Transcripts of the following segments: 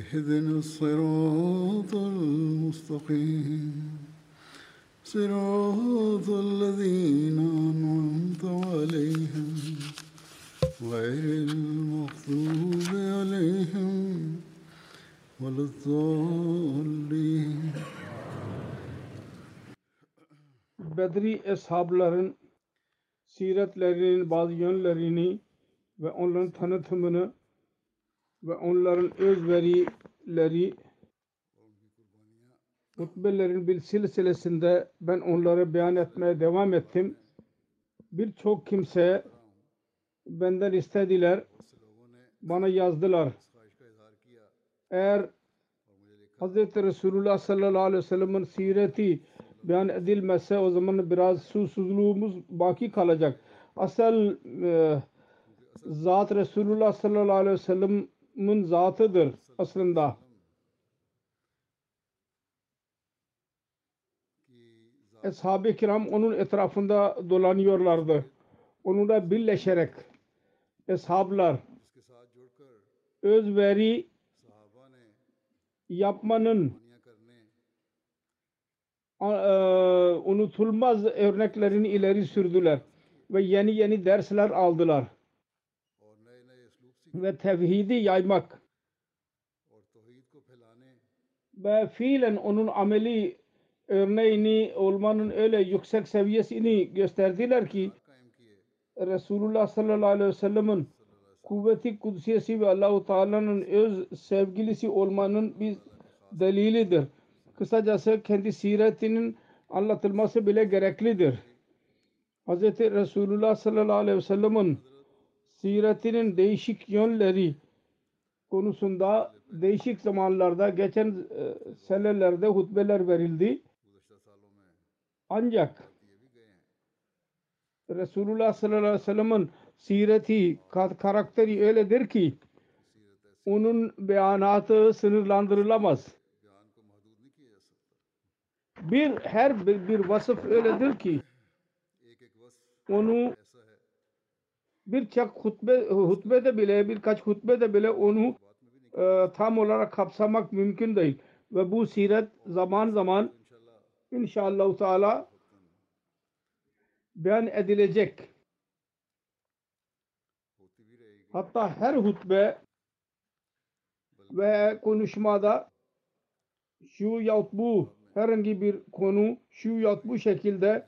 اهدنا الصراط المستقيم. صراط الذين أنعمت عليهم غير المغضوب عليهم ولا الضالين. Bedri eshabların siretlerinin bazı yönlerini ve onların tanıtımını ve onların özverileri hutbelerin bir silsilesinde ben onları beyan etmeye devam ettim. Birçok kimse benden istediler, bana yazdılar. Eğer Hz. Resulullah sallallahu aleyhi ve sellem'in sireti beyan edilmezse o zaman biraz susuzluğumuz baki kalacak. Asıl e, zat Resulullah sallallahu aleyhi ve sellem'in zatıdır aslında. Ashab-ı kiram onun etrafında dolanıyorlardı. Onunla birleşerek eshablar özveri yapmanın e, unutulmaz örneklerini ileri sürdüler ve yeni yeni dersler aldılar ve tevhidi yaymak ve fiilen onun ameli örneğini olmanın öyle yüksek seviyesini gösterdiler ki Resulullah sallallahu aleyhi ve sellem'in kuvveti kudsiyesi ve Allahu Teala'nın öz sevgilisi olmanın bir delilidir. Kısacası kendi siretinin anlatılması bile gereklidir. Hz. Resulullah sallallahu aleyhi ve sellem'in siretinin değişik yönleri konusunda değişik zamanlarda geçen e, senelerde hutbeler verildi. Ancak Resulullah sallallahu aleyhi ve sellem'in sireti, ka- karakteri öyledir ki onun beyanatı sınırlandırılamaz. Bir her bir, bir vasıf öyledir ki onu birçok hutbe, hutbede bile birkaç hutbede bile onu e, tam olarak kapsamak mümkün değil. Ve bu siret zaman zaman inşallah Teala beyan edilecek. Hatta her hutbe ve konuşmada şu yahut bu herhangi bir konu şu yahut bu şekilde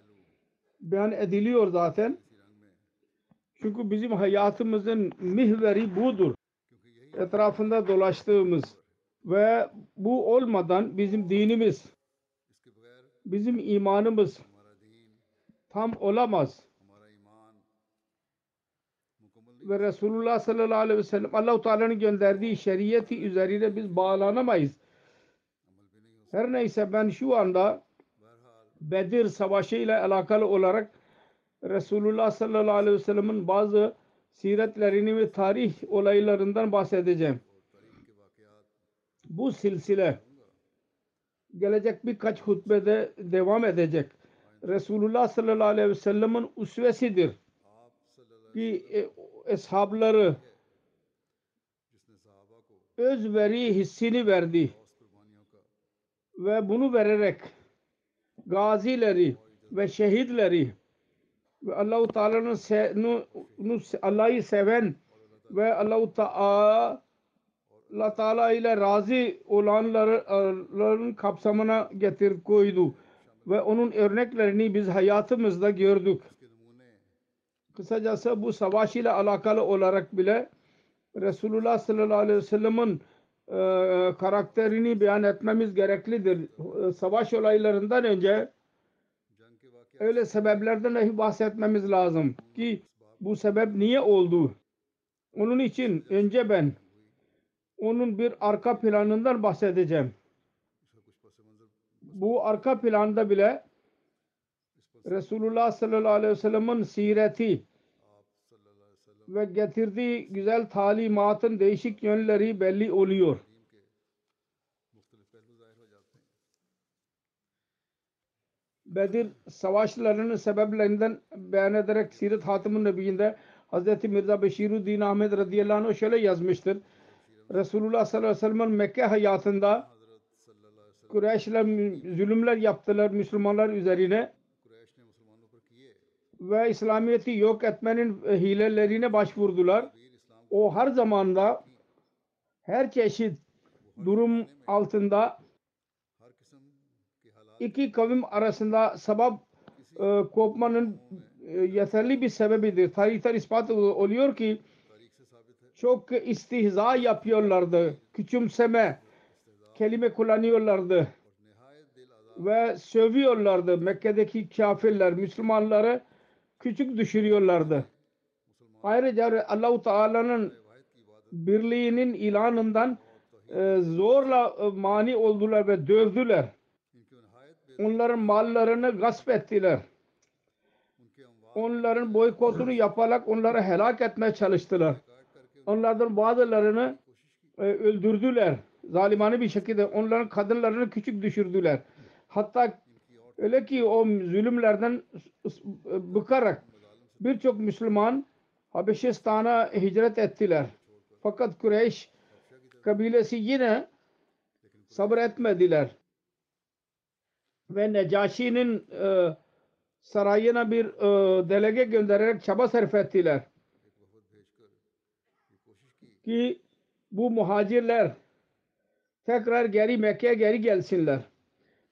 beyan ediliyor zaten. Çünkü bizim hayatımızın mihveri budur. Etrafında dolaştığımız ve bu olmadan bizim dinimiz, bizim imanımız tam olamaz. Ve Resulullah sallallahu aleyhi ve sellem Allah-u Teala'nın gönderdiği şeriyeti üzerine biz bağlanamayız. Her neyse ben şu anda Bedir Savaşı ile alakalı olarak Resulullah sallallahu aleyhi ve sellem'in bazı siretlerini ve tarih olaylarından bahsedeceğim. Bu silsile gelecek birkaç hutbede devam edecek. Resulullah sallallahu aleyhi ve sellem'in usvesidir. Ki e, eshabları özveri hissini verdi ve bunu vererek gazileri ve şehitleri ve Allahu Teala'nın Allah'ı seven ve Allahu Teala Teala ile razı olanların kapsamına getir koydu ve onun örneklerini biz hayatımızda gördük. Kısacası bu savaş ile alakalı olarak bile Resulullah sallallahu aleyhi ve sellem'in e, karakterini beyan etmemiz gereklidir. Savaş olaylarından önce öyle sebeplerden dahi bahsetmemiz lazım ki bu sebep niye oldu? Onun için önce ben onun bir arka planından bahsedeceğim. Bu arka planda bile Resulullah sallallahu aleyhi ve sellem'in sireti ve getirdiği güzel talimatın değişik yönleri belli oluyor. Bedir savaşlarının sebeplerinden beyan ederek Siret Hatim-ı Nebi'inde Hz. Mirza Beşiruddin Ahmet radıyallahu anh şöyle yazmıştır. Resulullah sallallahu aleyhi ve sellem'in Mekke hayatında Kureyşler zulümler yaptılar Müslümanlar üzerine ve İslamiyet'i yok etmenin hilelerine başvurdular. O her zamanda her çeşit durum altında iki kavim arasında sebep e, kopmanın e, yeterli bir sebebidir. Tarihten ispat oluyor ki çok istihza yapıyorlardı. Küçümseme kelime kullanıyorlardı. Ve sövüyorlardı. Mekke'deki kafirler Müslümanları küçük düşürüyorlardı. Ayrıca Allahu Teala'nın birliğinin ilanından e, zorla e, mani oldular ve dövdüler. Onların mallarını gasp ettiler. Onların boykotunu yaparak onları helak etmeye çalıştılar. Onlardan bazılarını e, öldürdüler. Zalimane bir şekilde onların kadınlarını küçük düşürdüler. Hatta öyle ki o zulümlerden bıkarak birçok Müslüman Habeşistan'a hicret ettiler. Fakat Kureyş kabilesi yine sabretmediler. Ve Necaşi'nin e, sarayına bir e, delege göndererek çaba sarf ettiler. Ki bu muhacirler tekrar geri Mekke'ye geri gelsinler.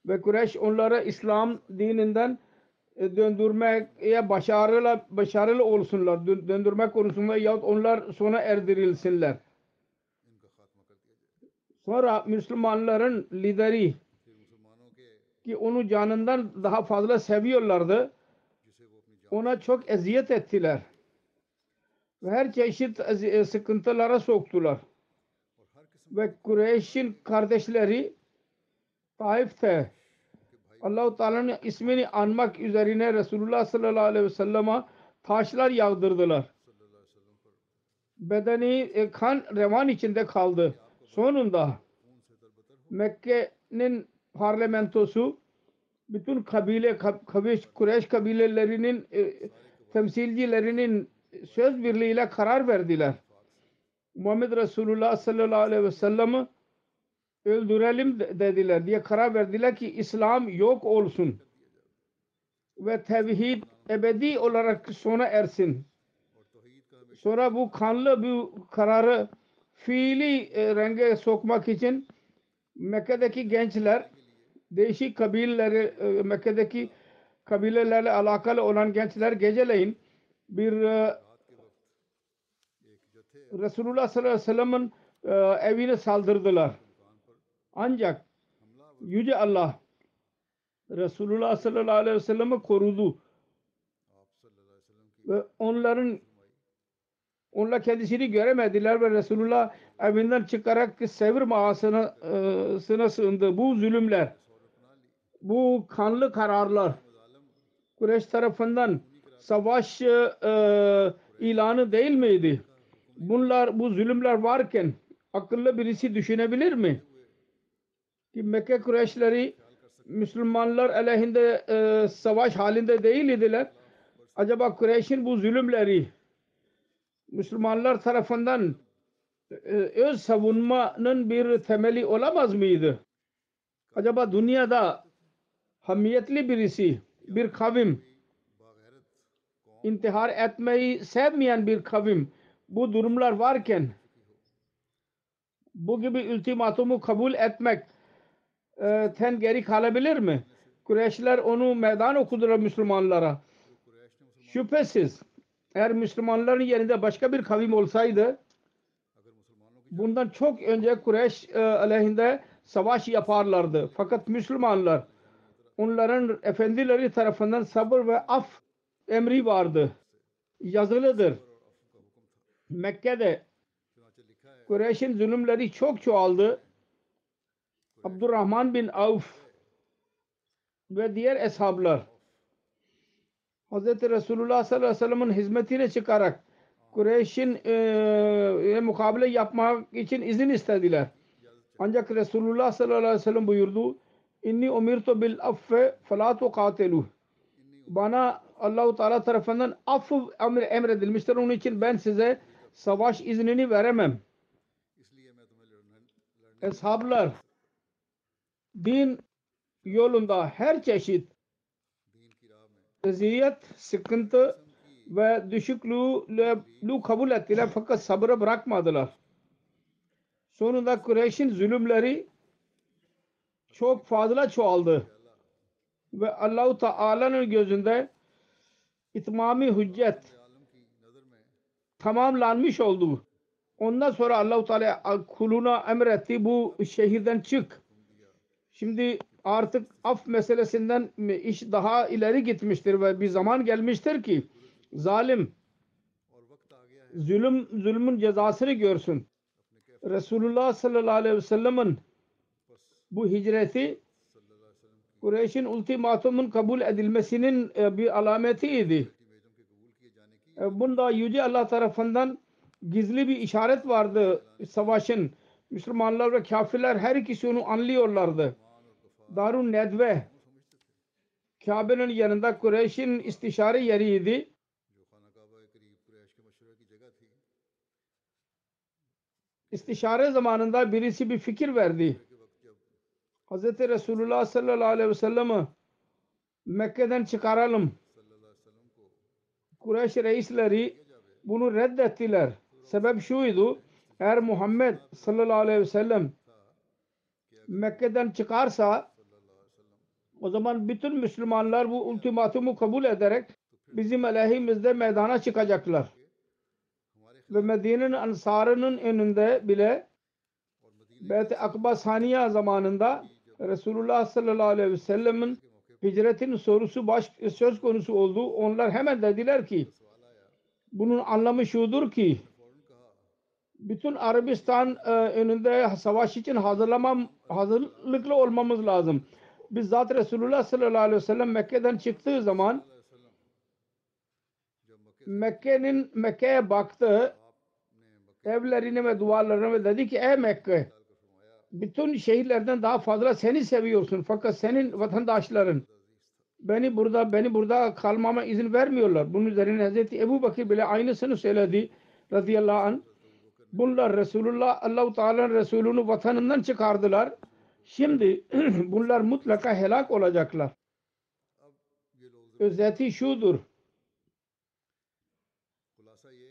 Ve Kureyş onlara İslam dininden e, döndürmeye başarılı, başarılı olsunlar. Döndürme konusunda yahut onlar sona erdirilsinler. Sonra Müslümanların lideri ki onu canından daha fazla seviyorlardı. Ona çok eziyet ettiler. Ve her çeşit e, sıkıntılara soktular. Ve Kureyş'in kardeşleri Taif'te Allah-u Teala'nın ismini anmak üzerine Resulullah sallallahu aleyhi ve sellem'e taşlar yağdırdılar. Bedeni e, kan revan içinde kaldı. Sonunda Mekke'nin parlamentosu bütün kabile Kureyş kabilelerinin e, temsilcilerinin söz birliğiyle karar verdiler. Muhammed Resulullah sallallahu aleyhi ve sellem'i öldürelim dediler diye karar verdiler ki İslam yok olsun ve tevhid ebedi olarak sona ersin. Sonra bu kanlı bu kararı fiili e, renge sokmak için Mekke'deki gençler değişik kabileleri e, Mekke'deki kabilelerle alakalı olan gençler geceleyin bir e, Resulullah sallallahu aleyhi ve sellem'in e, evine saldırdılar. Ancak Yüce Allah Resulullah sallallahu aleyhi ve sellem'i korudu. Ve onların onlar kendisini göremediler ve Resulullah evinden çıkarak Sevr mağasına sığındı. Bu zulümler, bu kanlı kararlar Kureyş tarafından savaş e, ilanı değil miydi? Bunlar, bu zulümler varken akıllı birisi düşünebilir mi? Ki Mekke Kureyşleri Müslümanlar aleyhinde e, savaş halinde değil idiler. Acaba Kureyş'in bu zulümleri Müslümanlar tarafından e, öz savunmanın bir temeli olamaz mıydı? Acaba dünyada hamiyetli birisi, bir kavim, intihar etmeyi sevmeyen bir kavim bu durumlar varken bu gibi ultimatumu kabul etmek e, ten geri kalabilir mi? Kureyşler onu meydan okudular Müslümanlara. Şüphesiz eğer Müslümanların yerinde başka bir kavim olsaydı bundan çok önce Kureyş e, aleyhinde savaş yaparlardı. Fakat Müslümanlar onların efendileri tarafından sabır ve af emri vardı. Yazılıdır. Mekke'de Kureyş'in zulümleri çok çoğaldı. Abdurrahman bin Avf ve diğer eshablar Hz. Resulullah sallallahu aleyhi ve sellem'in hizmetine çıkarak Kureyş'in e, mukabele yapmak için izin istediler. Ancak Resulullah sallallahu aleyhi ve sellem buyurdu İnni umirtu bil affe felâ tuqatiluh bana Allahu Teala tarafından af emr emredilmiştir. Onun için ben size savaş iznini veremem. Eshablar din yolunda her çeşit eziyet, sıkıntı ve düşüklüğü kabul ettiler fakat sabrı bırakmadılar. Sonunda Kureyş'in zulümleri çok fazla çoğaldı. Ve Allahu Teala'nın gözünde itmami hüccet tamamlanmış oldu. Ondan sonra Allahu Teala kuluna emretti bu şehirden çık. Şimdi artık af meselesinden iş daha ileri gitmiştir ve bir zaman gelmiştir ki zalim zulüm zulmün cezasını görsün. Resulullah sallallahu aleyhi ve sellem'in bu hicreti Kureyş'in ultimatumun kabul edilmesinin e, bir alametiydi. E, Bunda Yüce Allah tarafından gizli bir işaret vardı savaşın. Müslümanlar ve kafirler her ikisi onu anlıyorlardı. Darun Nedve Kabe'nin yanında Kureyş'in istişare yeriydi. İstişare zamanında birisi bir fikir verdi. Hz. Resulullah sallallahu aleyhi ve sellem'i Mekke'den çıkaralım. Kureyş reisleri bunu reddettiler. Sebep şuydu. Eğer Muhammed sallallahu aleyhi ve sellem Mekke'den çıkarsa o zaman bütün Müslümanlar bu ultimatumu kabul ederek bizim aleyhimizde meydana çıkacaklar. Ve Medine'nin ansarının önünde bile Beyt-i Akba Saniye zamanında Resulullah sallallahu aleyhi ve sellem'in hicretin sorusu baş, söz konusu oldu. Onlar hemen dediler ki bunun anlamı şudur ki bütün Arabistan e, önünde savaş için hazırlamam, hazırlıklı olmamız lazım. Bizzat Resulullah sallallahu aleyhi ve sellem Mekke'den çıktığı zaman Mekke'nin Mekke'ye baktı evlerine ve duvarlarına ve dedi ki ey Mekke bütün şehirlerden daha fazla seni seviyorsun fakat senin vatandaşların beni burada beni burada kalmama izin vermiyorlar. Bunun üzerine Hazreti Ebu Bakır bile aynısını söyledi radıyallahu anh. Bunlar Resulullah Allahu Teala'nın Resulünü vatanından çıkardılar. Şimdi bunlar mutlaka helak olacaklar. Özeti şudur.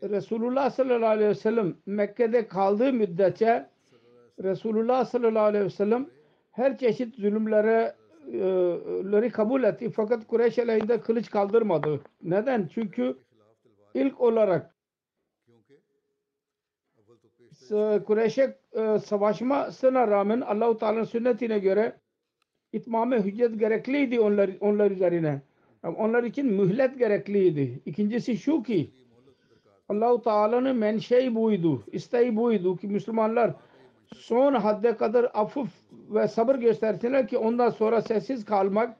Resulullah sallallahu aleyhi ve sellem Mekke'de kaldığı müddetçe Resulullah sallallahu aleyhi ve sellem her çeşit zulümlere leri kabul etti. Fakat Kureyş aleyhinde kılıç kaldırmadı. Neden? Çünkü ilk olarak Kureyş'e savaşmasına rağmen Allahu Teala'nın sünnetine göre itmame hüccet gerekliydi onlar, onlar üzerine. Onlar için mühlet gerekliydi. İkincisi şu ki Allahu Teala'nın menşei buydu. isteği buydu ki Müslümanlar son hadde kadar afuf ve sabır göstersinler ki ondan sonra sessiz kalmak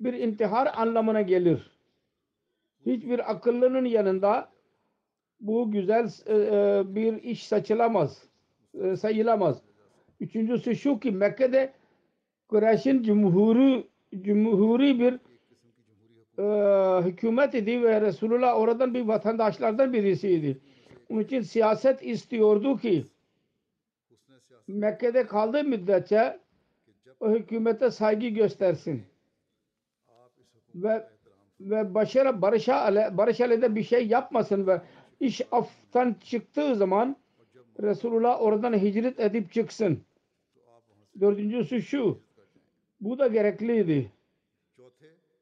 bir intihar anlamına gelir. Hiçbir akıllının yanında bu güzel bir iş saçılamaz, sayılamaz. Üçüncüsü şu ki Mekke'de Kureyş'in cumhuri, cumhuri bir e, hükümet idi ve Resulullah oradan bir vatandaşlardan birisiydi. Onun için siyaset istiyordu ki Mekke'de kaldığı müddetçe o hükümete saygı göstersin. Ve ve başarı barışa ale, barış aleyhinde bir şey yapmasın ve iş aftan çıktığı zaman Resulullah oradan hicret edip çıksın. Dördüncüsü şu. Bu da gerekliydi.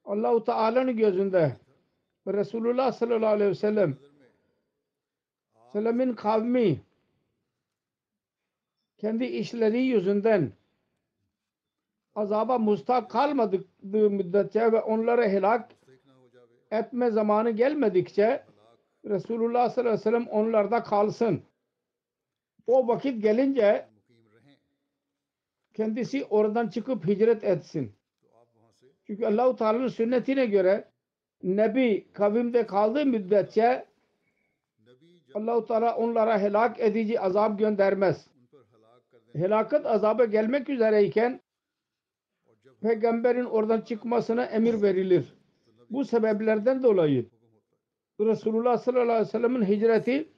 Allahu Teala'nın gözünde Resulullah sallallahu aleyhi ve sellem Sellem'in kavmi kendi işleri yüzünden azaba mustak kalmadığı müddetçe ve onları helak etme zamanı gelmedikçe Resulullah sallallahu aleyhi ve sellem onlarda kalsın. O vakit gelince kendisi oradan çıkıp hicret etsin. Çünkü Allahu Teala'nın sünnetine göre Nebi kavimde kaldığı müddetçe Allahu Teala onlara helak edici azap göndermez. Helakat azabı gelmek üzereyken peygamberin oradan çıkmasına emir verilir. Bu sebeplerden dolayı Resulullah sallallahu aleyhi ve sellem'in hicreti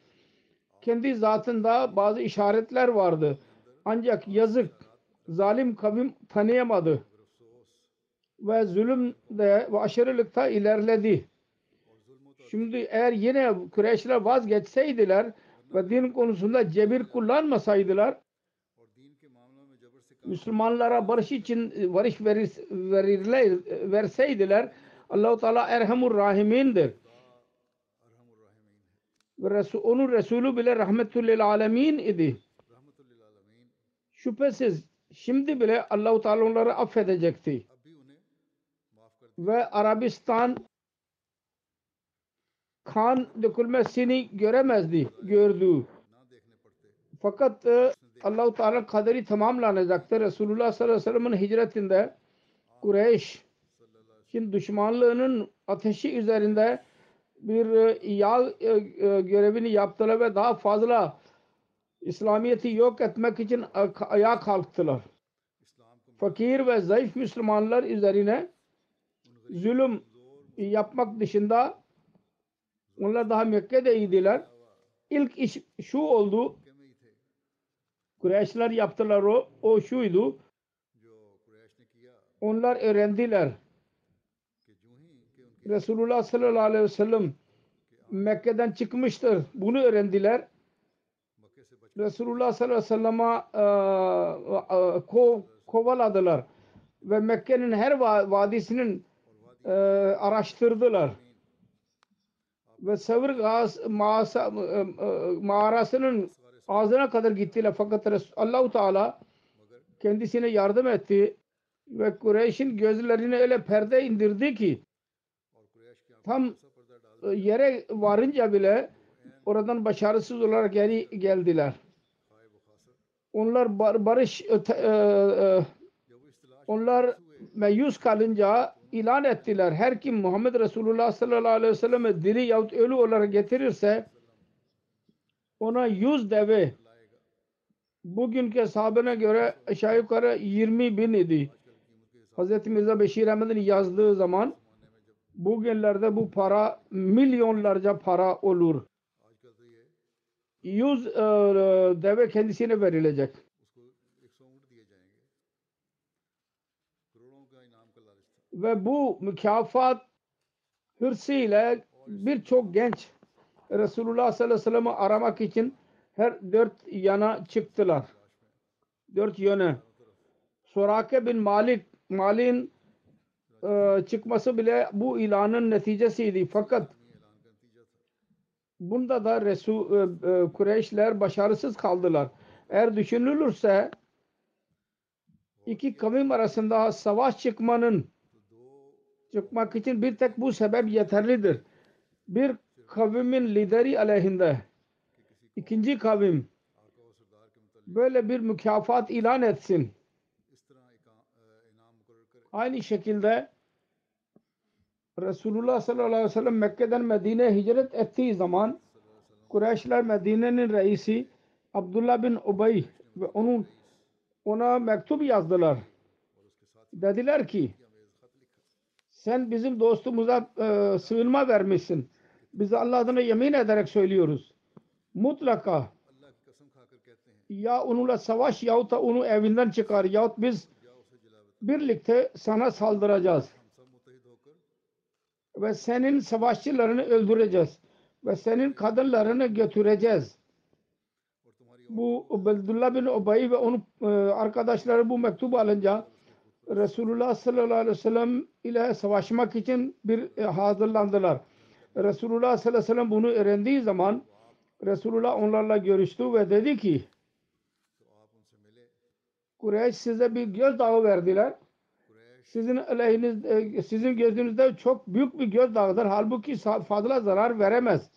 kendi zatında bazı işaretler vardı. Ancak yazık zalim kavim tanıyamadı ve zulümde ve aşırılıkta ilerledi. Şimdi eğer yine Kureyşler vazgeçseydiler ve din konusunda cebir kullanmasaydılar Müslümanlara barış için barış verir, verirler, verseydiler Allah-u Teala Erhamur Rahimindir. Ve Resul, onun Resulü bile rahmetüllil alemin idi. Şüphesiz şimdi bile Allah-u Teala onları affedecekti. Ve Arabistan kan dökülmesini göremezdi, gördü. Fakat e, Allah-u Teala kaderi tamamlanacaktır. Resulullah sallallahu aleyhi ve sellem'in hicretinde Kureyş Çin düşmanlığının ateşi üzerinde bir e, yağ e, görevini yaptılar ve daha fazla İslamiyet'i yok etmek için ayağa kalktılar. Fakir ve zayıf Müslümanlar üzerine zulüm yapmak dışında onlar daha Mekke'deydiler. İlk iş şu oldu. Kureyşler yaptılar o. O şuydu. Onlar öğrendiler. Resulullah sallallahu aleyhi ve sellem Mekke'den çıkmıştır. Bunu öğrendiler. Resulullah sallallahu aleyhi ve sellem'e e, ko, kovaladılar. Ve Mekke'nin her va- vadisinin e, araştırdılar. Ve Savr Gaz e, e, mağarasının ağzına kadar gittiler. Fakat Allahu Teala kendisine yardım etti ve Kureyş'in gözlerine öyle perde indirdi ki tam e, yere varınca bile oradan başarısız olarak geri geldiler. Onlar bar- barış e, e, e, onlar meyus kalınca ilan ettiler. Her kim Muhammed Resulullah sallallahu aleyhi ve sellem'e diri yahut ölü olarak getirirse ona yüz deve bugünkü hesabına göre aşağı yukarı 20 bin idi. Hz. Mirza Beşir Ahmet'in yazdığı zaman bugünlerde bu para milyonlarca para olur. Yüz e, deve kendisine verilecek. Ve bu mükafat hırsıyla birçok genç Resulullah sallallahu aleyhi ve sellem'i aramak için her dört yana çıktılar. Dört yöne. Sorake bin Malik Malik'in e, çıkması bile bu ilanın neticesiydi. Fakat bunda da Resul, e, e, Kureyşler başarısız kaldılar. Eğer düşünülürse iki kavim arasında savaş çıkmanın çıkmak için bir tek bu sebep yeterlidir. Bir kavimin lideri aleyhinde ikinci kavim böyle bir mükafat ilan etsin. Aynı şekilde Resulullah sallallahu aleyhi ve sellem Mekke'den Medine'ye hicret ettiği zaman Kureyşler Medine'nin reisi Abdullah bin Ubey ve onun ona mektup yazdılar. Dediler ki sen bizim dostumuza e, sığınma vermişsin. Biz Allah adına yemin ederek söylüyoruz. Mutlaka ya onunla savaş yahut da onu evinden çıkar yahut biz birlikte sana saldıracağız. Ve senin savaşçılarını öldüreceğiz. Ve senin kadınlarını götüreceğiz. bu Abdullah bin Ubay ve onun e, arkadaşları bu mektubu alınca Resulullah sallallahu aleyhi ve sellem ile savaşmak için bir e, hazırlandılar. Resulullah sallallahu aleyhi ve sellem bunu öğrendiği zaman Resulullah onlarla görüştü ve dedi ki Kureyş size bir gözdağı verdiler. Sizin aleyhiniz, e, sizin gözünüzde çok büyük bir gözdağıdır. Halbuki fazla zarar veremez.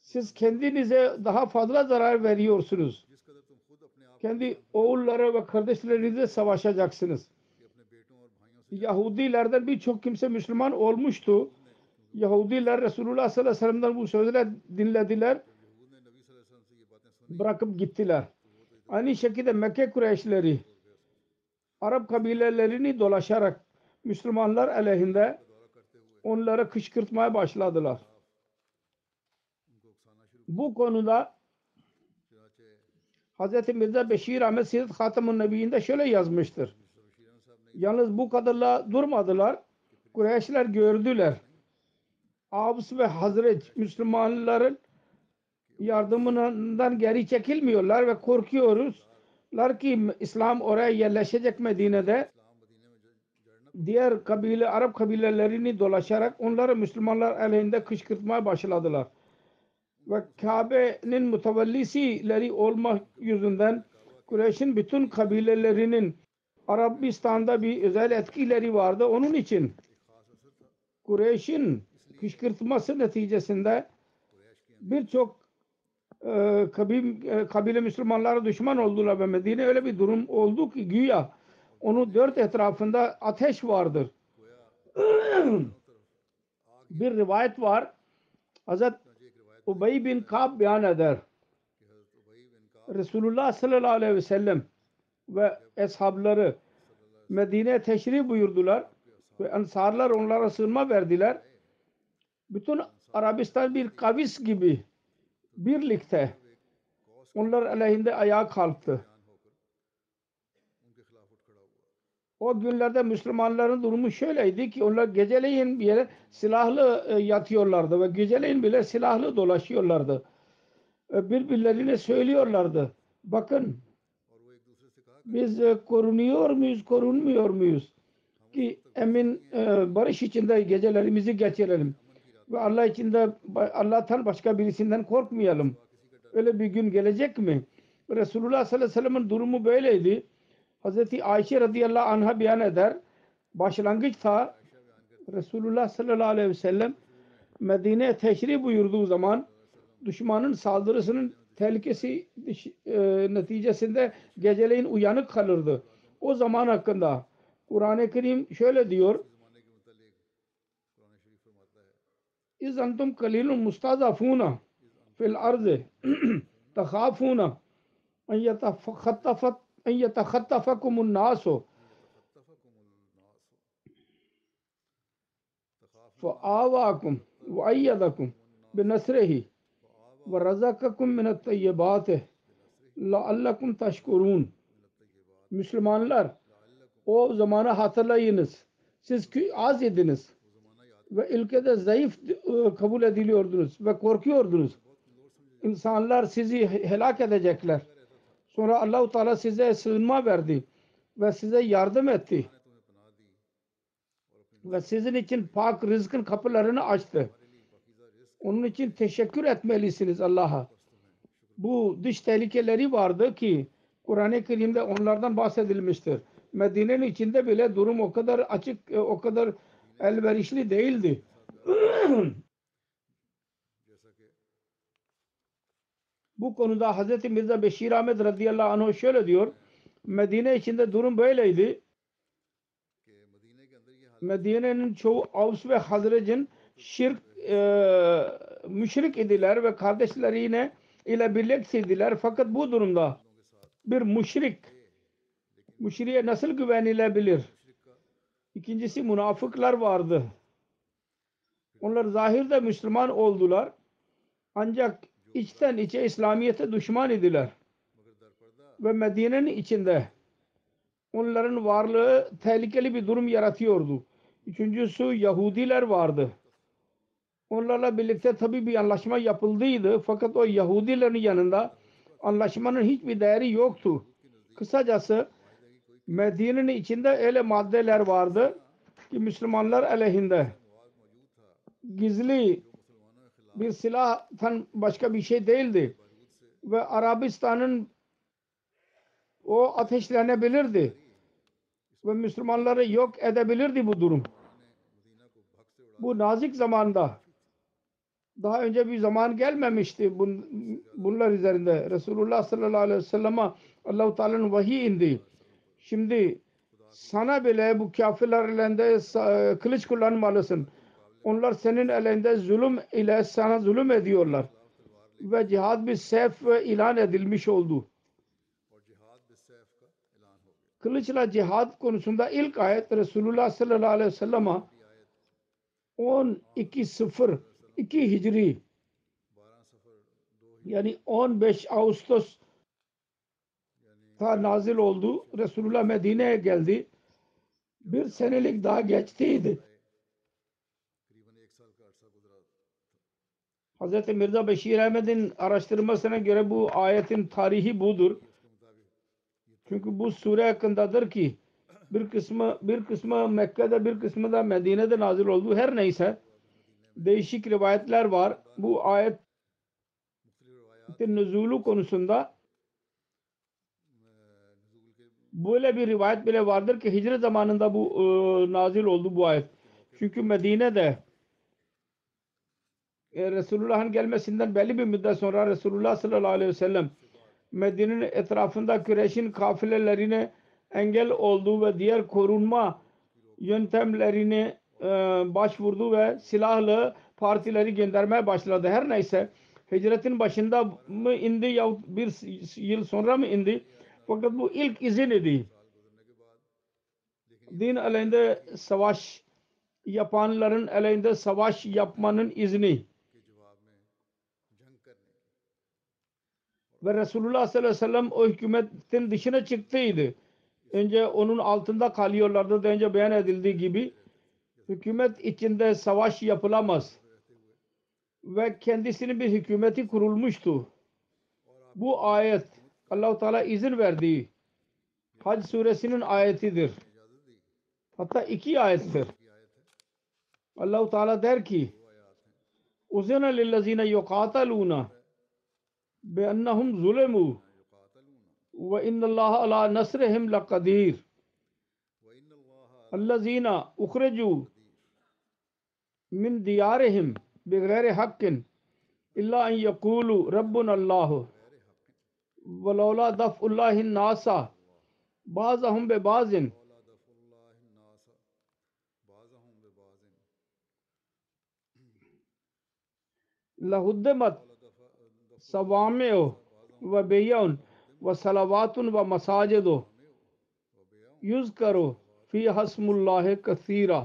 Siz kendinize daha fazla zarar veriyorsunuz. Kendi oğulları ve kardeşlerinizle savaşacaksınız. Yahudilerden birçok kimse Müslüman olmuştu. Yahudiler Resulullah sallallahu aleyhi ve sellem'den bu sözleri dinlediler. Bırakıp gittiler. Aynı şekilde Mekke Kureyşleri Arap kabilelerini dolaşarak Müslümanlar aleyhinde onları kışkırtmaya başladılar. Bu konuda Hz. Mirza Beşir Ahmet Seyyid Hatemun Nebi'inde şöyle yazmıştır. Yalnız bu kadarla durmadılar. Kureyşler gördüler. Avs ve Hazret Müslümanların yardımından geri çekilmiyorlar ve korkuyoruzlar ki İslam oraya yerleşecek Medine'de diğer kabile Arap kabilelerini dolaşarak onları Müslümanlar aleyhinde kışkırtmaya başladılar. Ve Kabe'nin mutevellisileri olmak yüzünden Kureyş'in bütün kabilelerinin Arabistan'da bir özel etkileri vardı. Onun için Kureyş'in kışkırtması neticesinde birçok e, kabil, e, kabile Müslümanlara düşman oldular ve Medine öyle bir durum oldu ki güya onun dört etrafında ateş vardır. bir rivayet var. Hazret Ubey bin Kab beyan eder. Resulullah sallallahu aleyhi ve sellem ve eshabları Medine'ye teşrif buyurdular ve ensarlar onlara sığınma verdiler. Bütün Arabistan bir kavis gibi birlikte onlar aleyhinde ayağa kalktı. O günlerde Müslümanların durumu şöyleydi ki onlar geceleyin bir yere silahlı e, yatıyorlardı ve geceleyin bile silahlı dolaşıyorlardı. E, Birbirlerine söylüyorlardı. Bakın biz e, korunuyor muyuz, korunmuyor muyuz? Ki emin barış içinde gecelerimizi geçirelim. Ve Allah içinde Allah'tan başka birisinden korkmayalım. Öyle bir gün gelecek mi? Resulullah sallallahu aleyhi ve sellem'in durumu böyleydi. Hazreti Ayşe radıyallahu anh'a beyan eder. Başlangıçta Resulullah sallallahu aleyhi ve sellem Medine'ye teşrif buyurduğu zaman düşmanın saldırısının tehlikesi e, neticesinde geceleyin uyanık kalırdı. O zaman hakkında Kur'an-ı Kerim şöyle diyor إذ أنتم قليل مستضعفون في الأرض تخافون أن يتخطفت أن يتخطفكم الناس فآواكم وأيدكم بنصره ورزقكم من الطيبات لعلكم تشكرون Müslümanlar o zamana hatırlayınız. Siz az idiniz. Ve ülkede zayıf e, kabul ediliyordunuz ve korkuyordunuz. İnsanlar sizi helak edecekler. Sonra Allahu Teala size sığınma verdi ve size yardım etti. Ve sizin için pak rızkın kapılarını açtı. Onun için teşekkür etmelisiniz Allah'a. Bu dış tehlikeleri vardı ki Kur'an-ı Kerim'de onlardan bahsedilmiştir. Medine'nin içinde bile durum o kadar açık, e, o kadar elverişli değildi. Bu konuda Hz. Mirza Beşir Ahmet radıyallahu anh şöyle diyor. Medine içinde durum böyleydi. Medine'nin çoğu Avs ve Hazrec'in şirk e, müşrik idiler ve kardeşlerine ile birleştirdiler. Fakat bu durumda bir müşrik müşriye nasıl güvenilebilir? İkincisi münafıklar vardı. Onlar zahirde Müslüman oldular. Ancak içten içe İslamiyet'e düşman idiler. Ve Medine'nin içinde onların varlığı tehlikeli bir durum yaratıyordu. Üçüncüsü Yahudiler vardı. Onlarla birlikte tabi bir anlaşma yapıldıydı. Fakat o Yahudilerin yanında anlaşmanın hiçbir değeri yoktu. Kısacası Medine'nin içinde öyle maddeler vardı ki Müslümanlar aleyhinde gizli bir silahtan başka bir şey değildi. Ve Arabistan'ın o ateşlenebilirdi. Ve Müslümanları yok edebilirdi bu durum. Bu nazik zamanda daha önce bir zaman gelmemişti bun- bunlar üzerinde. Resulullah sallallahu aleyhi ve sellem'e Allah-u Teala'nın vahiy indi. Şimdi sana bile bu kafirler elinde sa- kılıç kullanmalısın. Onlar senin elinde zulüm ile sana zulüm ediyorlar. Ve cihad bir sef ilan edilmiş oldu. Kılıçla cihad konusunda ilk ayet Resulullah sallallahu aleyhi ve sellem'e 12.0 2 Hicri yani 15 Ağustos ta nazil oldu. Resulullah Medine'ye geldi. Bir senelik daha geçtiydi. Hz. Mirza Beşir Ahmet'in araştırmasına göre bu ayetin tarihi budur. Çünkü bu sure hakkındadır ki bir kısmı bir kısmı Mekke'de bir kısmı da Medine'de nazil oldu. Her neyse değişik rivayetler var. Bu ayetin nüzulu konusunda böyle bir rivayet bile vardır ki hicret zamanında bu e, nazil oldu bu ayet. Çünkü Medine'de e, Resulullah'ın gelmesinden belli bir müddet sonra Resulullah sallallahu aleyhi ve sellem Medine'nin etrafında Kureyş'in kafilelerine engel oldu ve diğer korunma yöntemlerine e, başvurdu ve silahlı partileri göndermeye başladı. Her neyse hicretin başında mı indi ya bir yıl sonra mı indi? Fakat bu ilk izin idi. Din aleyhinde savaş yapanların aleyhinde savaş yapmanın izni. Ve Resulullah sallallahu aleyhi ve sellem o hükümetin dışına çıktıydı. Önce onun altında kalıyorlardı. Önce beyan edildiği gibi hükümet içinde savaş yapılamaz. Ve kendisinin bir hükümeti kurulmuştu. Bu ayet Allahu Teala izin verdiği Hac suresinin ayetidir. Hatta iki ayettir. Allahu Teala der ki Uzena lillezine yuqataluna bi annahum zulemu ve innallaha ala nasrihim lakadir. Allazina ukrecu min diyarihim bi gayri hakkin illa en yekulu rabbun Allahu ولولا دف اللہ الناسا بعض اہم بے بازن لہدمت سوامع و بیون و صلوات و مساجد۔ یوز کرو فی حسم اللہ کثیرہ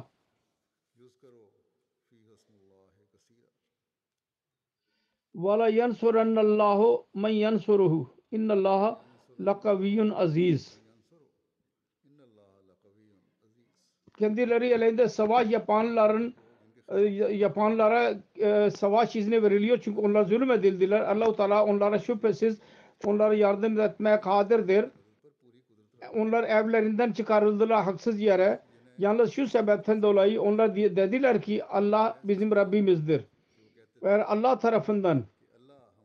وَلَا يَنْصُرَنَّ اللَّهُ مَنْ يَنْصُرُهُ İnna Allah lakaviyyun aziz. Kendileri elinde savaş yapanların e, yapanlara e, savaş izni veriliyor çünkü onlar zulüm edildiler. Allahu Teala onlara şüphesiz onlara yardım etmeye kadirdir. Onlar evlerinden çıkarıldılar haksız yere. Yalnız şu sebepten dolayı onlar dediler ki Allah bizim Rabbimizdir. Ve Allah tarafından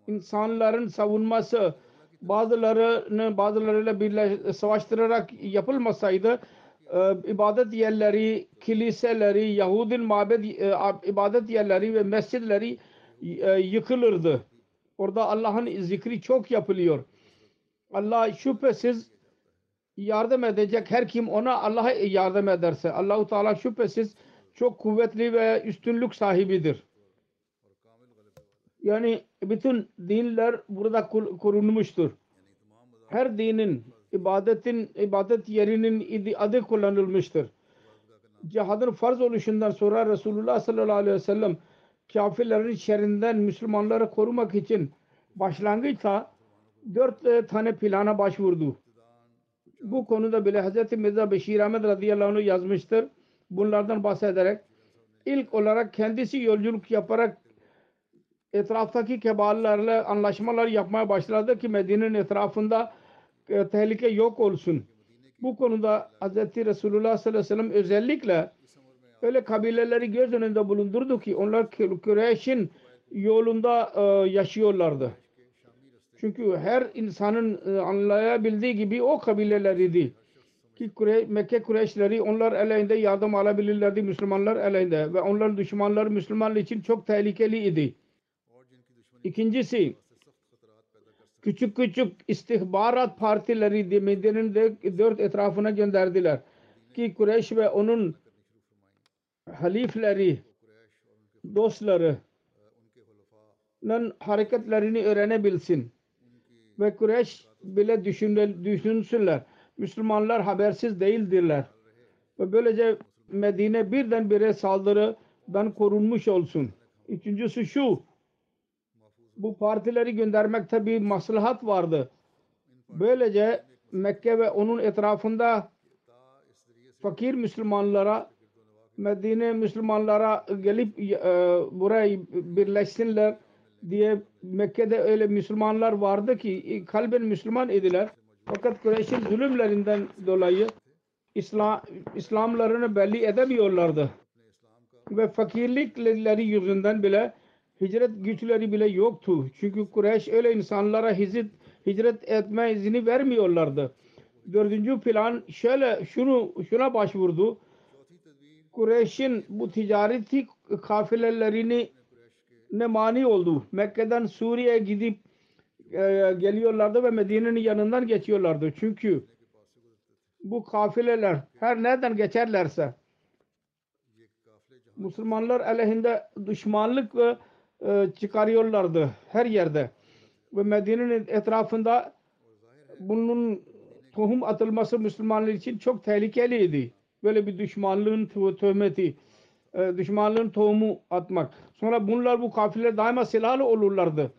insanların savunması bazılarını bazılarıyla birleş, savaştırarak yapılmasaydı e, ibadet yerleri, kiliseleri, Yahudin mabed e, ibadet yerleri ve mescidleri e, yıkılırdı. Orada Allah'ın zikri çok yapılıyor. Allah şüphesiz yardım edecek her kim ona Allah'a yardım ederse Allahu Teala şüphesiz çok kuvvetli ve üstünlük sahibidir. Yani bütün dinler burada korunmuştur. Her dinin ibadetin ibadet yerinin adı kullanılmıştır. Cihadın farz oluşundan sonra Resulullah sallallahu aleyhi ve sellem kafirlerin şerrinden Müslümanları korumak için başlangıçta dört e, tane plana başvurdu. Bu konuda bile Hz. Mirza Beşir Ahmet radıyallahu anh yazmıştır. Bunlardan bahsederek ilk olarak kendisi yolculuk yaparak etraftaki keballerle anlaşmalar yapmaya başladı ki Medine'nin etrafında e, tehlike yok olsun. Bu konuda Hz. Resulullah sallallahu aleyhi ve sellem özellikle öyle kabileleri göz önünde bulundurdu ki onlar Kureyş'in yolunda e, yaşıyorlardı. Çünkü her insanın e, anlayabildiği gibi o kabileler idi. Ki Kure, Mekke Kureyşleri onlar elinde yardım alabilirlerdi Müslümanlar elinde ve onların düşmanları Müslümanlar için çok tehlikeli idi. İkincisi küçük küçük istihbarat partileri de Medine'nin dört etrafına gönderdiler. Ki Kureyş ve onun halifleri, dostları hareketlerini öğrenebilsin. Ve Kureyş bile düşünsünler. Müslümanlar habersiz değildirler. Ve böylece Medine birdenbire saldırıdan korunmuş olsun. Üçüncüsü şu. Bu partileri göndermekte bir maslahat vardı. Böylece Mekke ve onun etrafında fakir Müslümanlara Medine Müslümanlara gelip e, buraya birleşsinler diye Mekke'de öyle Müslümanlar vardı ki kalben Müslüman idiler. Fakat Kureyş'in zulümlerinden dolayı İslam, İslamlarını belli edemiyorlardı. Ve fakirlikleri yüzünden bile hicret güçleri bile yoktu. Çünkü Kureyş öyle insanlara hicret, hicret etme izni vermiyorlardı. Dördüncü plan şöyle şunu şuna başvurdu. Kureyş'in bu ticareti kafilelerini ne mani oldu. Mekke'den Suriye'ye gidip e, geliyorlardı ve Medine'nin yanından geçiyorlardı. Çünkü bu kafileler her nereden geçerlerse Müslümanlar aleyhinde düşmanlık ve e, çıkarıyorlardı her yerde. Ve Medine'nin etrafında bunun tohum atılması Müslümanlar için çok tehlikeliydi. Böyle bir düşmanlığın töhmeti, e, düşmanlığın tohumu atmak. Sonra bunlar bu kafileler daima silahlı olurlardı.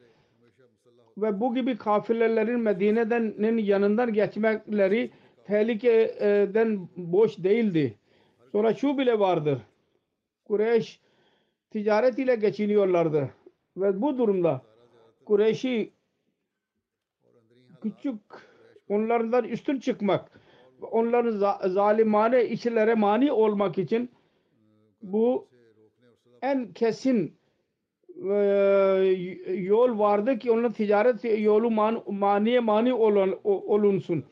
Ve bu gibi kafilelerin Medine'den yanından geçmekleri tehlikeden boş değildi. Sonra şu bile vardır. Kureyş ticaret ile geçiniyorlardı. Ve bu durumda Kureyş'i küçük onlardan üstün çıkmak onların zalimane işlere mani olmak için bu en kesin e, yol vardı ki onun ticaret yolu man, maniye mani olun, olunsun.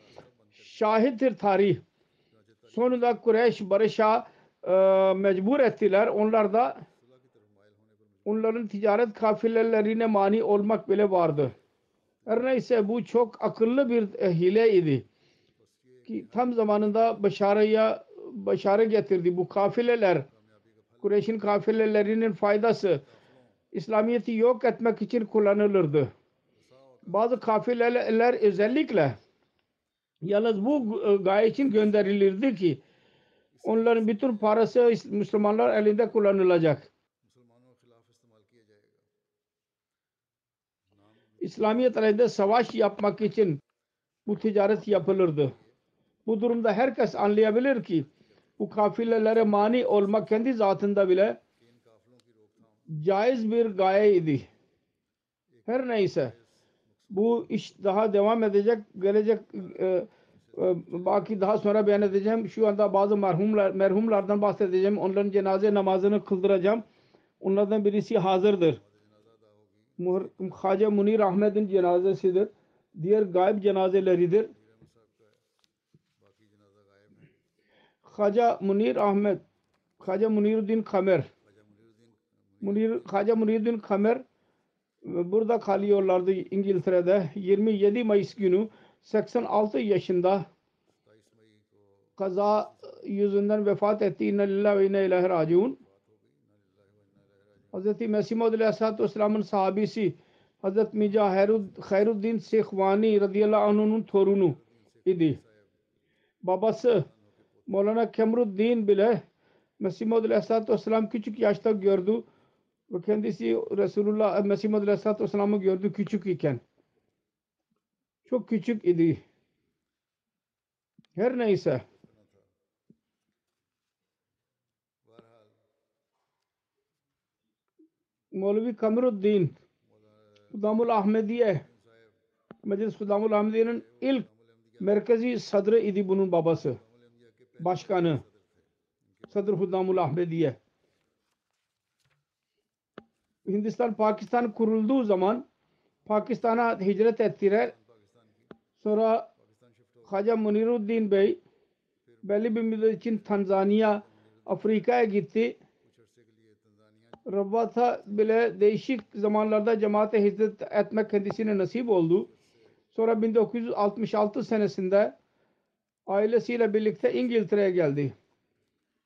Şahittir tarih. Sonunda Kureyş barışa e, mecbur ettiler. Onlar da onların ticaret kafilelerine mani olmak bile vardı. Her neyse bu çok akıllı bir e, hile idi. Ki tam zamanında başarıya başarı getirdi. Bu kafileler Kureyş'in kafilelerinin faydası İslamiyet'i yok etmek için kullanılırdı. Bazı kafileler özellikle yalnız bu e, gaye için gönderilirdi ki onların bütün parası Müslümanlar elinde kullanılacak. İslamiyet aleyhinde savaş yapmak için bu ticaret yapılırdı. Bu durumda herkes anlayabilir ki bu kafilelere mani olmak kendi zatında bile caiz bir gayeydi. Her neyse bu iş daha devam edecek. Gelecek e, e, baki daha sonra beyan edeceğim. Şu anda bazı merhumlar, merhumlardan bahsedeceğim. Onların cenaze namazını kıldıracağım. Onlardan birisi hazırdır. Haca Munir Ahmet'in cenazesidir. Diğer gayb cenazeleridir. Haca Munir Ahmet, Haca Muniruddin Kamer, Munir, Haca Muniruddin Kamer burada kalıyorlardı İngiltere'de 27 Mayıs günü 86 yaşında kaza yüzünden vefat etti. İnna lillahi ve inna ilahi raciun. Hz. Mesih Aleyhisselatü Vesselam'ın sahabisi Hz. Mirza Khairuddin Sekhvani radıyallahu anh'ın torunu idi. Babası Mevlana Kemruddin bile Mesih Aleyhisselatü Vesselam küçük yaşta gördü ve kendisi Resulullah Mesih Aleyhisselatü Vesselam'ı gördü küçük iken. Çok küçük idi. Her neyse. Mevlevi Kameruddin Hudamul Ahmediye Meclis Hudamul Ahmediye'nin ilk merkezi sadrı idi bunun babası. Başkanı. Sadr Hudamul Ahmediye. Hindistan Pakistan kurulduğu zaman Pakistan'a hicret ettiler. Sonra Haca Muniruddin Bey belli bir müddet için Tanzanya, Afrika'ya gitti. Rabbata bile değişik zamanlarda cemaate hizmet etmek kendisine nasip oldu. Sonra 1966 senesinde ailesiyle birlikte İngiltere'ye geldi.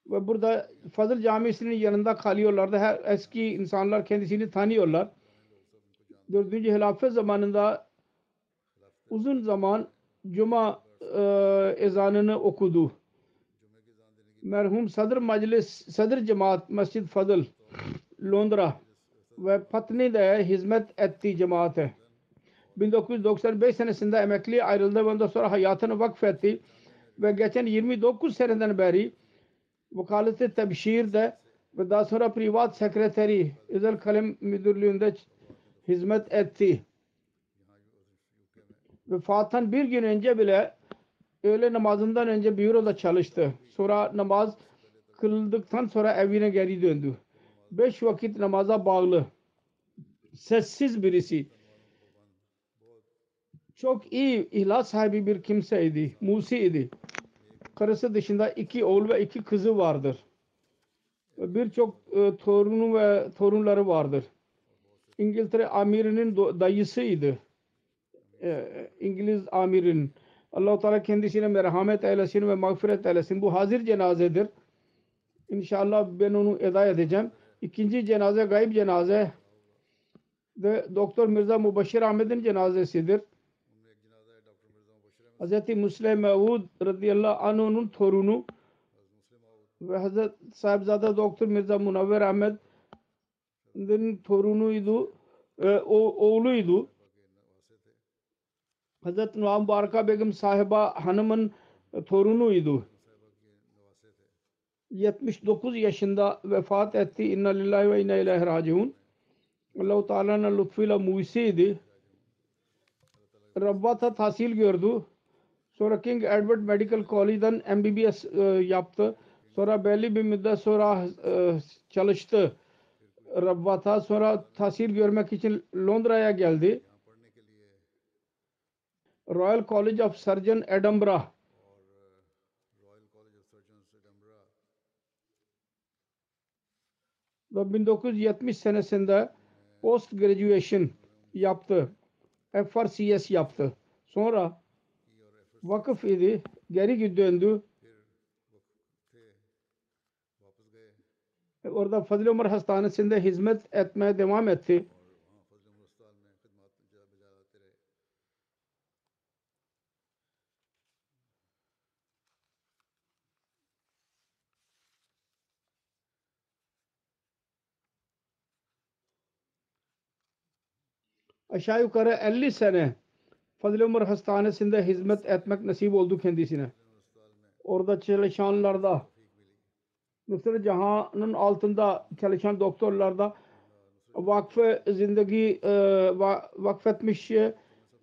Ve burada Fazıl Camisi'nin yanında kalıyorlardı. Her eski insanlar kendisini tanıyorlar. Dördüncü hilafet zamanında uzun zaman Cuma e, ezanını okudu. Merhum Sadr Meclis, Sadr Cemaat Mescid Fadıl Londra ve Patni'de hizmet etti cemaate. 1995 senesinde emekli ayrıldı ve ondan sonra hayatını vakfetti ve geçen 29 seneden beri vakaleti tebşirde ve daha sonra privat sekreteri özel kalem müdürlüğünde hizmet etti. Vefattan bir gün önce bile öğle namazından önce büroda çalıştı. Sonra namaz kıldıktan sonra evine geri döndü. Beş vakit namaza bağlı. Sessiz birisi. Çok iyi ihlas sahibi bir kimseydi. Musi idi. Karısı dışında iki oğul ve iki kızı vardır. Birçok e, torunu ve torunları vardır. İngiltere amirinin dayısıydı. E, İngiliz amirin. Allah Teala kendisine merhamet eylesin ve mağfiret eylesin. Bu hazır cenazedir. İnşallah ben onu eda edeceğim. İkinci cenaze gayb cenaze de Doktor Mirza Mubashir Ahmet'in cenazesidir. Hz. Musleh Mevud radıyallahu anh'ın torunu ve Hz. Sahibzade Doktor Mirza Munavver Ahmet'in torunuydu. E, o, oğluydu. Hz. Nuam Mübareka Begum sahiba hanımın torunuydu. 79 yaşında vefat etti. İnna lillahi ve inna ileyhi raciun. Allah-u Teala'nın lütfuyla muvisiydi. Rabbata tahsil gördü. Sonra King Edward Medical College'dan MBBS e, yaptı. Sonra belli bir müddet sonra e, çalıştı. Rabbata sonra tahsil görmek için Londra'ya geldi. Royal College of Surgeon Edinburgh ve 1970 senesinde post graduation yaptı. FRCS yaptı. Sonra vakıf idi. Geri döndü. Orada Fazıl Ömer Hastanesi'nde hizmet etmeye devam etti. Aşağı yukarı 50 sene Fazıl Ömer Hastanesi'nde hizmet etmek nasip oldu kendisine. Orada çalışanlarda Mısır Cahan'ın altında çalışan doktorlarda vakfe zindagi e, vakfetmiş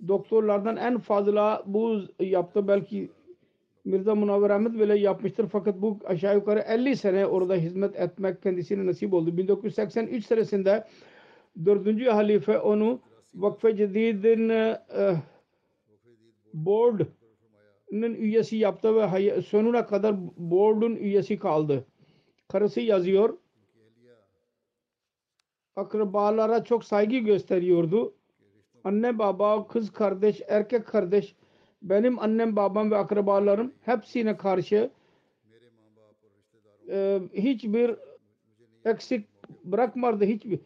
doktorlardan en fazla bu yaptı. Belki Mirza Munavver Ahmet bile yapmıştır. Fakat bu aşağı yukarı 50 sene orada hizmet etmek kendisine nasip oldu. 1983 senesinde dördüncü halife onu Vakfe Cedid'in e, board'un üyesi yaptı ve sonuna kadar board'un üyesi kaldı. Karısı yazıyor. Akrabalara çok saygı gösteriyordu. Anne baba, kız kardeş, erkek kardeş, benim annem babam ve akrabalarım hepsine karşı e, hiçbir eksik bırakmadı hiçbir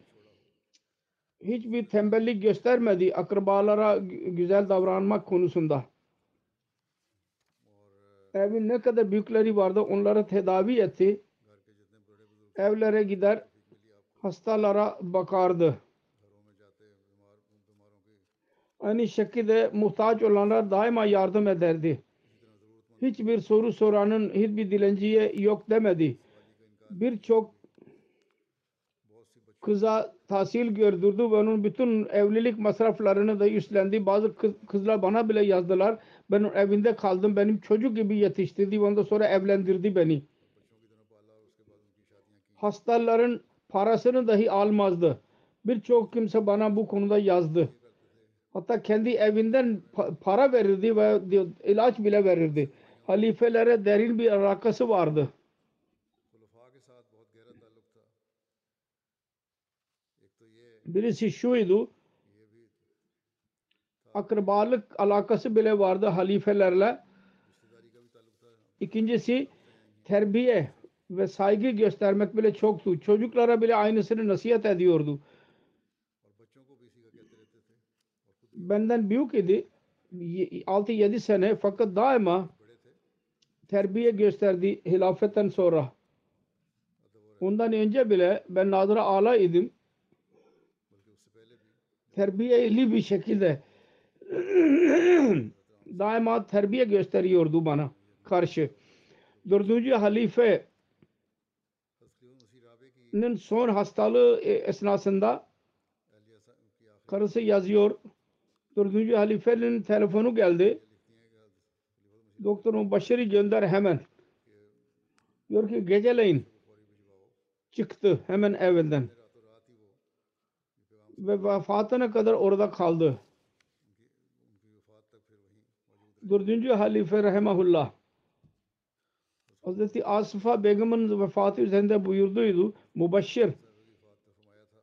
hiçbir tembellik göstermedi akrabalara güzel davranmak konusunda. Evin ne kadar büyükleri vardı onları tedavi etti. Evlere gider hastalara bakardı. Aynı şekilde muhtaç olanlar daima yardım ederdi. Hiçbir soru soranın hiçbir dilenciye yok demedi. Birçok kıza tahsil gördürdü ve onun bütün evlilik masraflarını da üstlendi. Bazı kız, kızlar bana bile yazdılar. Ben evinde kaldım. Benim çocuk gibi yetiştirdi. Ondan sonra evlendirdi beni. Hastaların parasını dahi almazdı. Birçok kimse bana bu konuda yazdı. Hatta kendi evinden pa- para verirdi ve ilaç bile verirdi. Halifelere derin bir alakası vardı. Birisi şuydu. Akrabalık alakası bile vardı halifelerle. İkincisi terbiye ve saygı göstermek bile çoktu. Çocuklara bile aynısını nasihat ediyordu. Benden büyük idi. 6-7 sene fakat daima terbiye gösterdi hilafetten sonra. Ondan önce bile ben Nadra Ala idim terbiyeli bir şekilde daima terbiye gösteriyordu bana karşı. Dördüncü halifenin son hastalığı e, esnasında karısı yazıyor. Dördüncü halifenin telefonu geldi. Doktor Mubaşir'i gönder hemen. Diyor ki geceleyin çıktı hemen evinden ve vefatına kadar orada kaldı. Dördüncü halife rahimahullah Hazreti Asıfa Begum'un vefatı üzerinde buyurduydu. Mubaşşir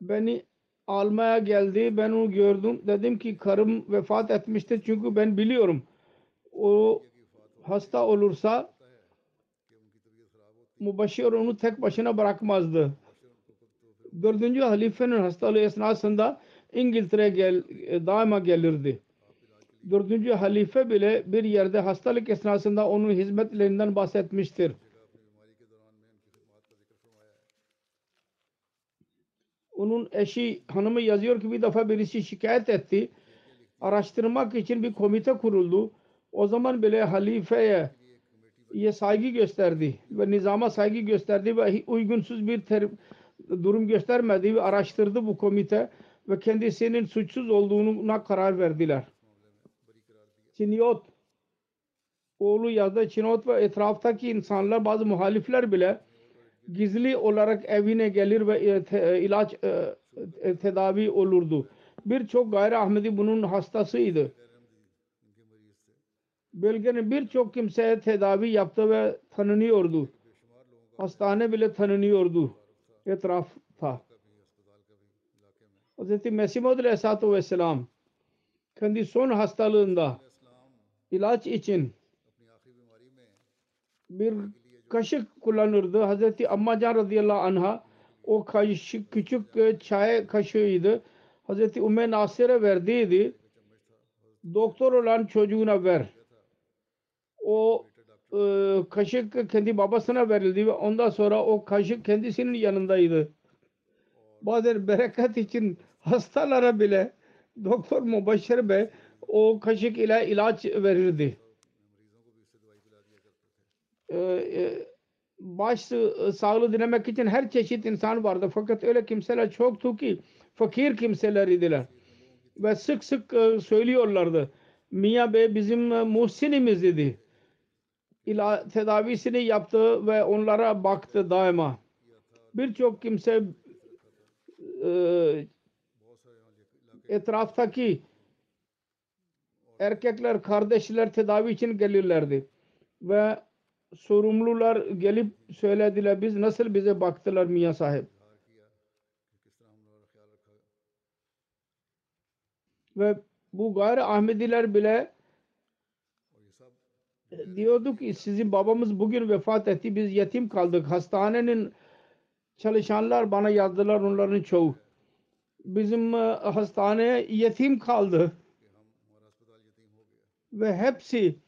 beni almaya geldi. Ben onu gördüm. Dedim ki karım vefat etmiştir. Çünkü ben biliyorum. O hasta olursa Mubaşşir onu tek başına bırakmazdı. 4. halifenin hastalığı esnasında İngiltere'ye gel, e, daima gelirdi. 4. halife bile bir yerde hastalık esnasında onun hizmetlerinden bahsetmiştir. Onun eşi hanımı yazıyor ki bir defa birisi şikayet etti. Araştırmak için bir komite kuruldu. O zaman bile halifeye ye saygı gösterdi ve nizama saygı gösterdi ve uygunsuz bir ter- durum göstermedi ve araştırdı bu komite ve kendisinin suçsuz olduğuna karar verdiler. Çiniyot oğlu yazdı Çinot ve etraftaki insanlar bazı muhalifler bile gizli olarak evine gelir ve e, e, ilaç e, tedavi olurdu. Birçok gayri Ahmedi bunun hastasıydı. Bölgenin birçok kimseye tedavi yaptı ve tanınıyordu. Hastane bile tanınıyordu اطراف تھا Hz. Mesih Maud Aleyhisselatü Vesselam kendi son hastalığında ilaç için bir kaşık kullanırdı. Hz. Ammacan radıyallahu anh'a o kaşık küçük çay kaşığıydı. Hz. Ümmü Nasir'e verdiydi. Doktor olan çocuğuna ver. O e, kaşık kendi babasına verildi ve ondan sonra o kaşık kendisinin yanındaydı. Bazen bereket için hastalara bile Doktor Mubaşir Bey o kaşık ile ilaç verirdi. Ee, e, baş e, sağlığı dilemek için her çeşit insan vardı. Fakat öyle kimseler çoktu ki fakir kimseler idiler. Ve sık sık e, söylüyorlardı. Miya Bey bizim e, muhsinimiz idi. İla, tedavisini yaptı ve onlara baktı daima. Birçok kimse e, etraftaki erkekler, kardeşler tedavi için gelirlerdi. Ve sorumlular gelip söylediler biz nasıl bize baktılar Miya sahip. Ve bu gayri Ahmediler bile diyordu ki sizin babamız bugün vefat etti biz yetim kaldık. Hastanenin çalışanlar bana yazdılar onların çoğu. Bizim e, hastane yetim kaldı. Ve hepsi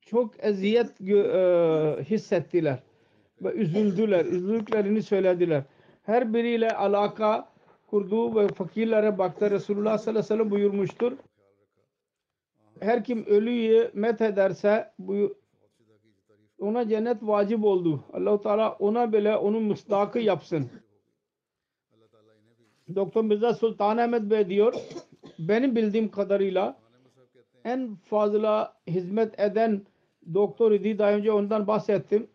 çok eziyet e, hissettiler ve üzüldüler. Üzüldüklerini söylediler. Her biriyle alaka kurdu ve fakirlere baktı. Resulullah sallallahu aleyhi ve sellem buyurmuştur. Her kim ölüyü met ederse ona cennet vacip oldu. Allah-u Teala ona bile onun müstahakı yapsın. Doktor Mirza Sultan Ahmet Bey diyor benim bildiğim kadarıyla en fazla hizmet eden doktor idi. Daha önce ondan bahsettim.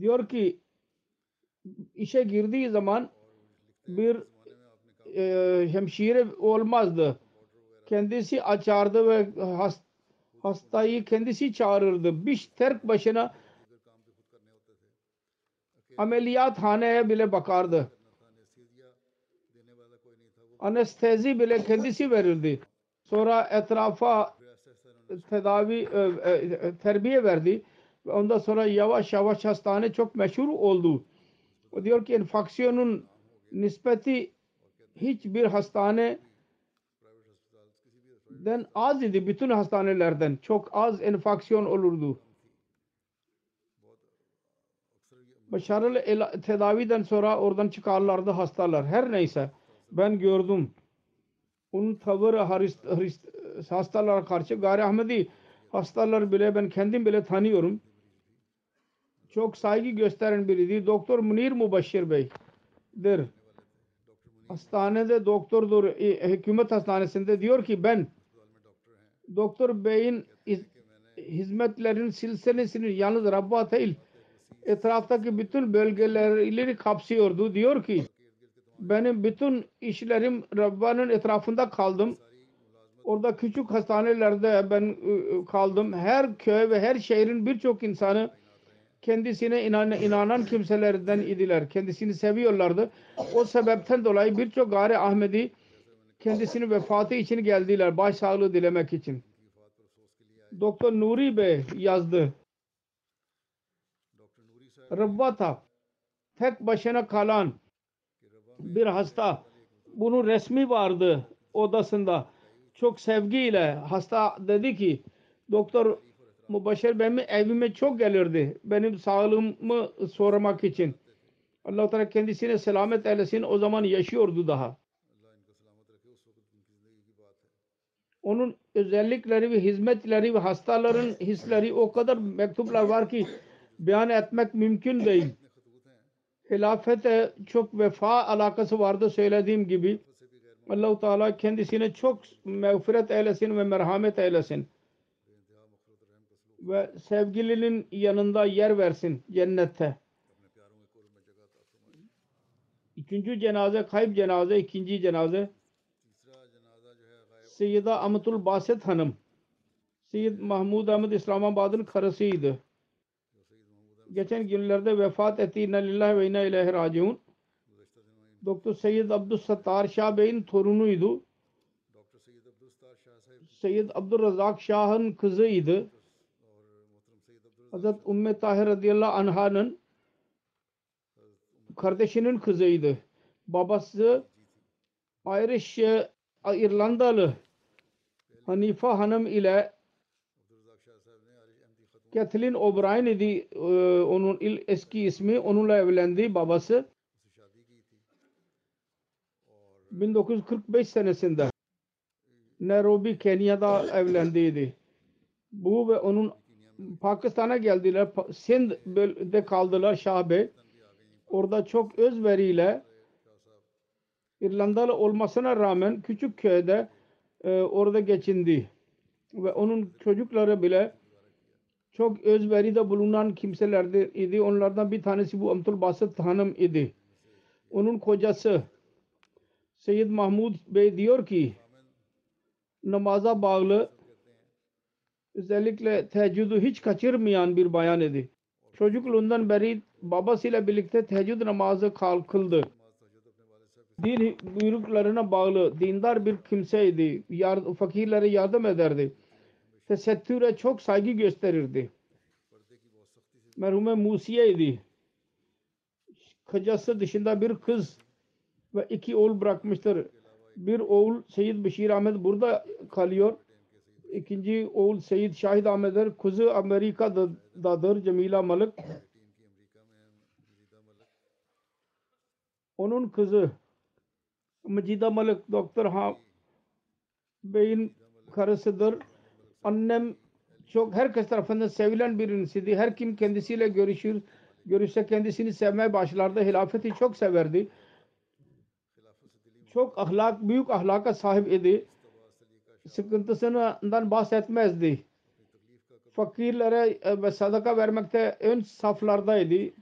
Diyor ki işe girdiği zaman bir e, hemşire olmazdı. Kendisi açardı ve hast, hastayı kendisi çağırırdı. Bir terk başına ameliyathaneye bile bakardı. Anestezi bile kendisi verirdi. Sonra etrafa tedavi e, e, terbiye verdi. Ve ondan sonra yavaş yavaş hastane çok meşhur oldu. O diyor ki enfeksiyonun nispeti hiçbir hastane den az idi bütün hastanelerden. Çok az enfeksiyon olurdu. Başarılı tedaviden sonra oradan çıkarlardı hastalar. Her neyse ben gördüm. Onun tavırı Harist, Harist, hastalara karşı gayri Ahmedi hastalar bile ben kendim bile tanıyorum. Çok saygı gösteren biriydi. Doktor Munir Mubaşir Bey'dir. Hastanede doktordur. e, Hükümet hastanesinde diyor ki ben Doktor Bey'in iz- hizmetlerin silsilesini yalnız Rabba değil etraftaki bütün bölgeleri kapsıyordu. Diyor ki benim bütün işlerim Rabba'nın etrafında kaldım. Orada küçük hastanelerde ben ı, kaldım. Her köy ve her şehrin birçok insanı kendisine inan, inanan kimselerden idiler. Kendisini seviyorlardı. O sebepten dolayı birçok gayri Ahmedi kendisini vefatı için geldiler. Başsağlığı dilemek için. Doktor Nuri Bey yazdı. Rabbata tek başına kalan bir hasta bunun resmi vardı odasında çok sevgiyle hasta dedi ki doktor Mubaşir benim evime çok gelirdi benim sağlığımı sormak için allah Teala kendisine selamet eylesin o zaman yaşıyordu daha onun özellikleri ve hizmetleri ve hastaların hisleri o kadar mektuplar var ki beyan etmek mümkün değil. Hilafete çok vefa alakası vardı söylediğim gibi. Allah-u Teala kendisine çok mağfiret eylesin ve merhamet eylesin. Ve sevgilinin yanında yer versin cennette. İkinci cenaze kayıp cenaze, ikinci cenaze Seyyida Amatul Basit Hanım Seyyid Mahmud Ahmed İslamabad'ın karısıydı. Geçen günlerde vefat etti. İnna lillahi ve inna ileyhi raciun. Doktor Seyyid Abdüssattar Şah Bey'in torunuydu. Seyyid Abdurrazak Şah'ın kızıydı. Hazret Ümmü Tahir radıyallahu anh'ın kardeşinin kızıydı. Babası Irish İrlandalı Hanifa Hanım ile Kathleen O'Brien idi e, onun il, eski ismi onunla evlendi babası 1945 senesinde Nairobi Kenya'da evlendiydi. Bu ve onun Pakistan'a geldiler. Sindh'de kaldılar Şah Bey. Orada çok özveriyle İrlandalı olmasına rağmen küçük köyde e, orada geçindi. Ve onun çocukları bile çok özveride bulunan kimselerdi idi. Onlardan bir tanesi bu Amtul Basit Hanım idi. Onun kocası Seyyid Mahmud Bey diyor ki namaza bağlı özellikle teheccüdü hiç kaçırmayan bir bayan idi. Çocukluğundan beri babasıyla birlikte teheccüd namazı kıldı. Din buyruklarına bağlı dindar bir kimseydi. Yard fakirlere yardım ederdi. Tesettüre çok saygı gösterirdi. Merhume Musiye idi. Kocası dışında bir kız ve iki oğul bırakmıştır. Bir oğul Seyyid Bişir Ahmet burada kalıyor. İkinci oğul Seyyid Şahid Ahmet'dir. Kızı Amerika'dadır Cemila Malik. Onun kızı Macida Malik Doktor Ha Bey'in karısıdır. Annem çok herkes tarafından sevilen birisiydi. Her kim kendisiyle görüşür, görüşse kendisini sevmeye başlardı. Hilafeti çok severdi. çok ahlak, büyük ahlaka sahip idi. Sıkıntısından bahsetmezdi. Fakirlere e, ve sadaka vermekte ön saflardaydı.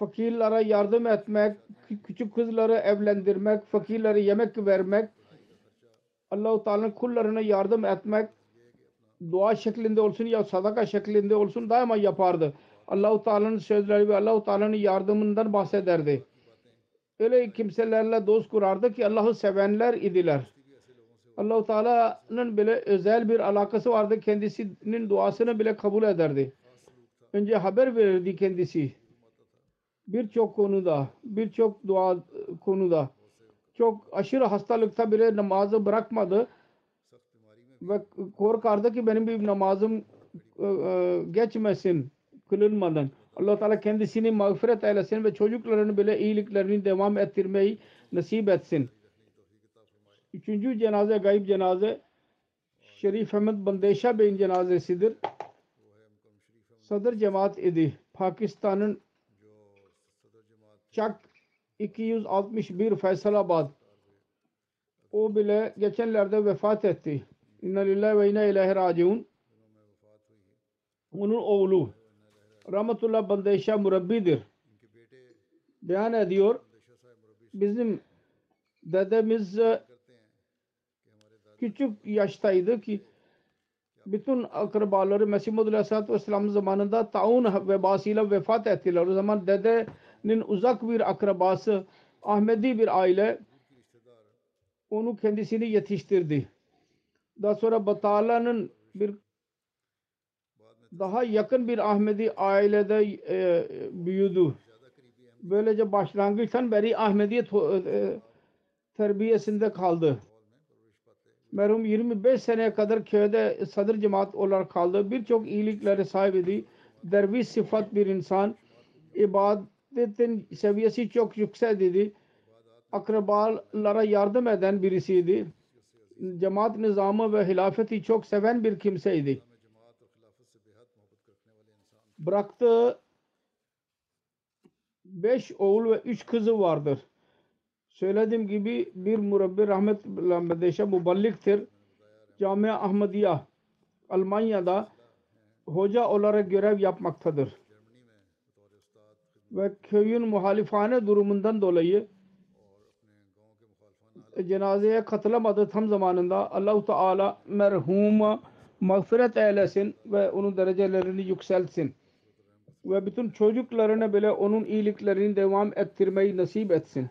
Fakirlere yardım etmek, kü- küçük kızları evlendirmek, fakirlere yemek vermek, Allah-u Teala'nın kullarına yardım etmek, dua şeklinde olsun ya sadaka şeklinde olsun daima yapardı. Allah-u Teala'nın sözleri ve Allah-u Teala'nın yardımından bahsederdi. Öyle kimselerle dost kurardı ki Allah'ı sevenler idiler. Allah-u Teala'nın bile özel bir alakası vardı. Kendisinin duasını bile kabul ederdi. Önce haber verirdi kendisi. Birçok konuda, birçok dua konuda. Çok aşırı hastalıkta bile namazı bırakmadı. Ve korkardı ki benim bir namazım e, e, geçmesin kılınmadan. allah Teala kendisini mağfiret eylesin ve çocuklarını bile iyiliklerini devam ettirmeyi nasip etsin. Üçüncü cenaze gayb cenaze Şerif Ahmet Bandeşa Bey'in cenazesidir. Sadr cemaat idi. Pakistan'ın Çak 261 Feysalabad o bile geçenlerde vefat etti. İnna lillahi ve inna ilahi raciun. Onun oğlu Rahmetullah Bandeşa murabbidir. Beyan ediyor. Bizim dedemiz e, küçük yaştaydı ki bütün akrabaları Mesih Muhammed Aleyhisselatü Vesselam'ın zamanında taun vebasıyla vefat ettiler. O zaman dedenin uzak bir akrabası Ahmedi bir aile onu kendisini yetiştirdi. Daha sonra Batala'nın bir daha yakın bir Ahmedi ailede e, büyüdü. Böylece başlangıçtan beri Ahmediyet e, terbiyesinde kaldı. Merhum 25 seneye kadar köyde sadır cemaat olarak kaldı. Birçok iyiliklere sahibiydi. Derviş sıfat bir insan. İbadetin seviyesi çok yüksek idi. Akrabalara yardım eden birisiydi. Cemaat nizamı ve hilafeti çok seven bir kimseydi. Bıraktığı beş oğul ve üç kızı vardır. Söylediğim gibi bir murabbi rahmetullahi medeşe muballiktir. Camia Ahmadiya Almanya'da hoca olarak görev yapmaktadır. Ve köyün muhalifane durumundan dolayı cenazeye katılamadı tam zamanında Allahu Teala merhuma mağfiret eylesin ve onun derecelerini yükseltsin. Ve bütün çocuklarına bile onun iyiliklerini devam ettirmeyi nasip etsin.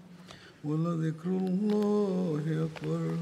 ولذكر الله أكبر